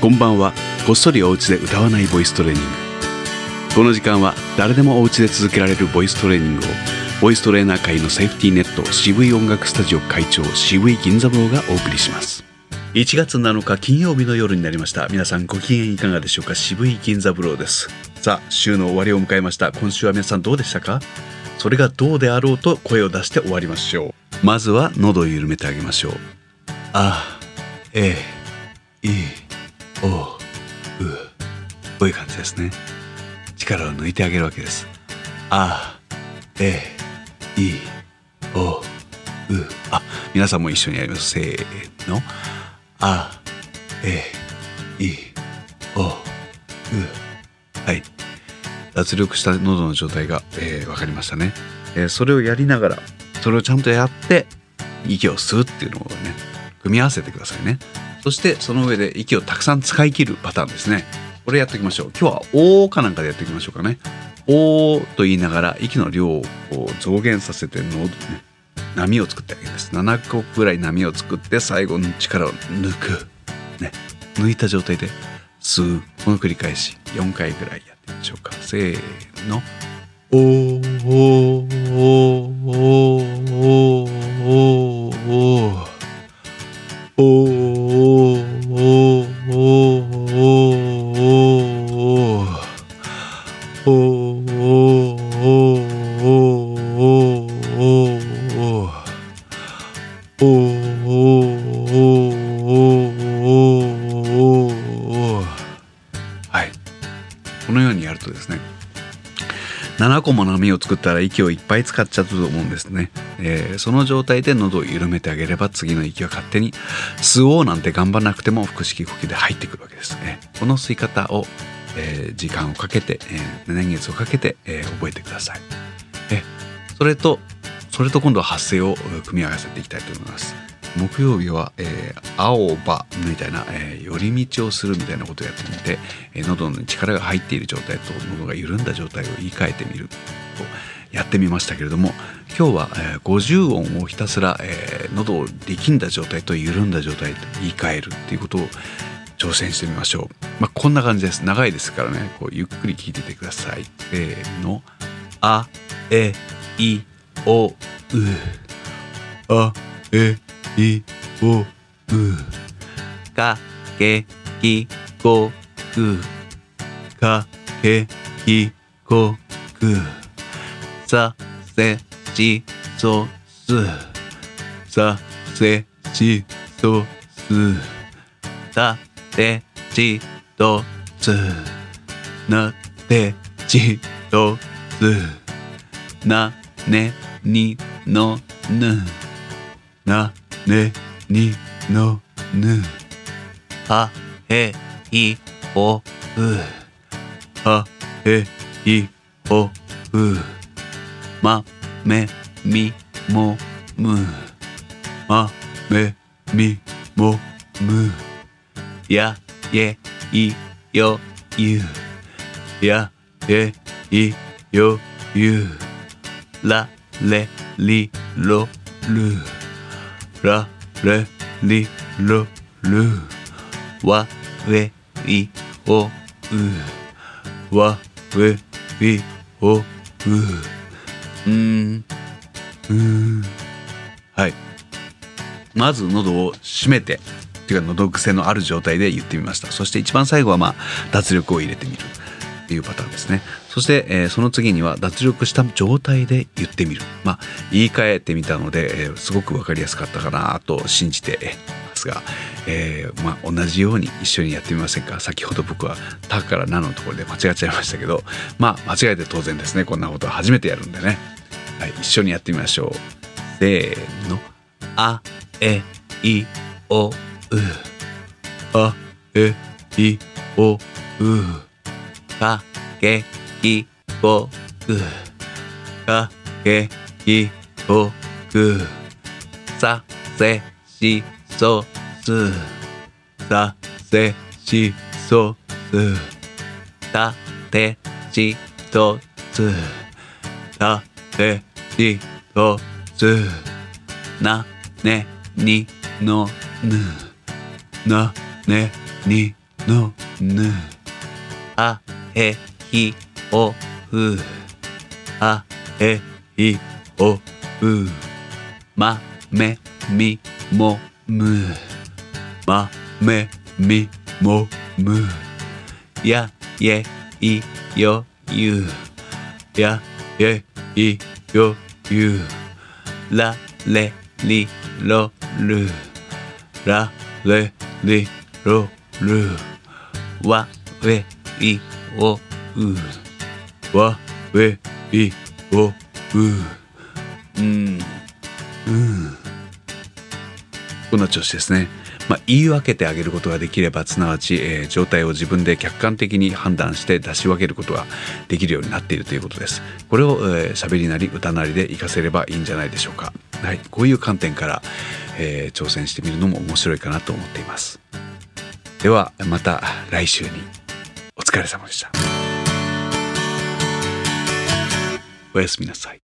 こんばんは。こっそりお家で歌わないボイストレーニング。この時間は誰でもお家で続けられるボイストレーニングをボイストレーナー界のセーフティーネット渋い音楽スタジオ会長渋い銀座坊がお送りします。1月7日金曜日の夜になりました。皆さんご機嫌いかがでしょうか？渋い銀座坊です。さあ週の終わりを迎えました。今週は皆さんどうでしたか？それがどうであろうと声を出して終わりましょう。まずは喉を緩めてあげましょう。あえい。おううこういう感じですね。力を抜いてあげるわけです。あえいおうあ皆さんも一緒にやります。せーの。あえいおうはい。脱力した喉の状態が、えー、分かりましたね、えー、それをやりながらそれをちゃんとやって息を吸うっていうのをね組み合わせてくださいね。そしてその上で息をたくさん使い切るパターンですね。これやっていきましょう。今日は「お」かなんかでやっていきましょうかね「お」と言いながら息の量を増減させての、ね、波を作ってあげるんです。7個ぐらい波を作って最後の力を抜く、ね、抜いた状態で吸うこの繰り返し4回ぐらいやってみましょうか。せーの「おおー。7個も波を作ったら息をいっぱい使っちゃったと思うんですね、えー、その状態で喉を緩めてあげれば次の息は勝手に吸おうなんて頑張らなくても腹式呼吸で入ってくるわけですね。この吸い方を、えー、時間をかけて、えー、年月をかけて、え覚えてください。えそれとそれと今度は発声を組み合わせていきたいと思います。木曜日は、えー、青葉みたいな、えー、寄り道をするみたいなことをやってみて、えー、喉に力が入っている状態と喉が緩んだ状態を言い換えてみるとやってみましたけれども今日は、えー、50音をひたすら、えー、喉を力んだ状態と緩んだ状態と言い換えるっていうことを挑戦してみましょう。まあ、こんな感じです。長いですからね、こうゆっくり聞いててください。せーの。あ、え、い、お、う。あ、え、いおうかけきこく。かけきこく。させしそす。させしそす。たてちとつ。なてちとつ。なねにのぬ。なねにのぬ。はへいおう。はへいおう。まめみもむ。まめみもむ。やえいよゆ。やえいよゆ。られりろる。らレリロルわれいおう。われいおう。ん。うん。はい。まず喉を閉めて。っていうか喉癖のある状態で言ってみました。そして一番最後はまあ脱力を入れてみる。っていうパターンですね。そして、えー、その次には脱力した状態で言ってみる。まあ言い換えてみたので、えー、すごく分かりやすかったかなと信じてますが、えー、まあ、同じように一緒にやってみませんか。先ほど僕は「た」から「な」のところで間違っちゃいましたけどまあ間違えて当然ですね。こんなことは初めてやるんでね、はい、一緒にやってみましょう。せーの「あえいおう」「あえいおう」かけきこくかけきこくさせしそすさせしそすたてしとつたてしとつなねにのぬなねにのぬあえいおうあえいおう。まめみもむ。まめみもむ。やえいよゆ。やえいよゆ。られりろる。られりろる。わえい。おうわえいおううんうん。こんな調子ですね。まあ、言い分けてあげることができればすなわち、えー、状態を自分で客観的に判断して出し分けることができるようになっているということです。これを喋、えー、りなり歌なりで活かせればいいんじゃないでしょうか。はい。こういう観点から、えー、挑戦してみるのも面白いかなと思っています。ではまた来週に。疲れ様でした。おやすみなさい。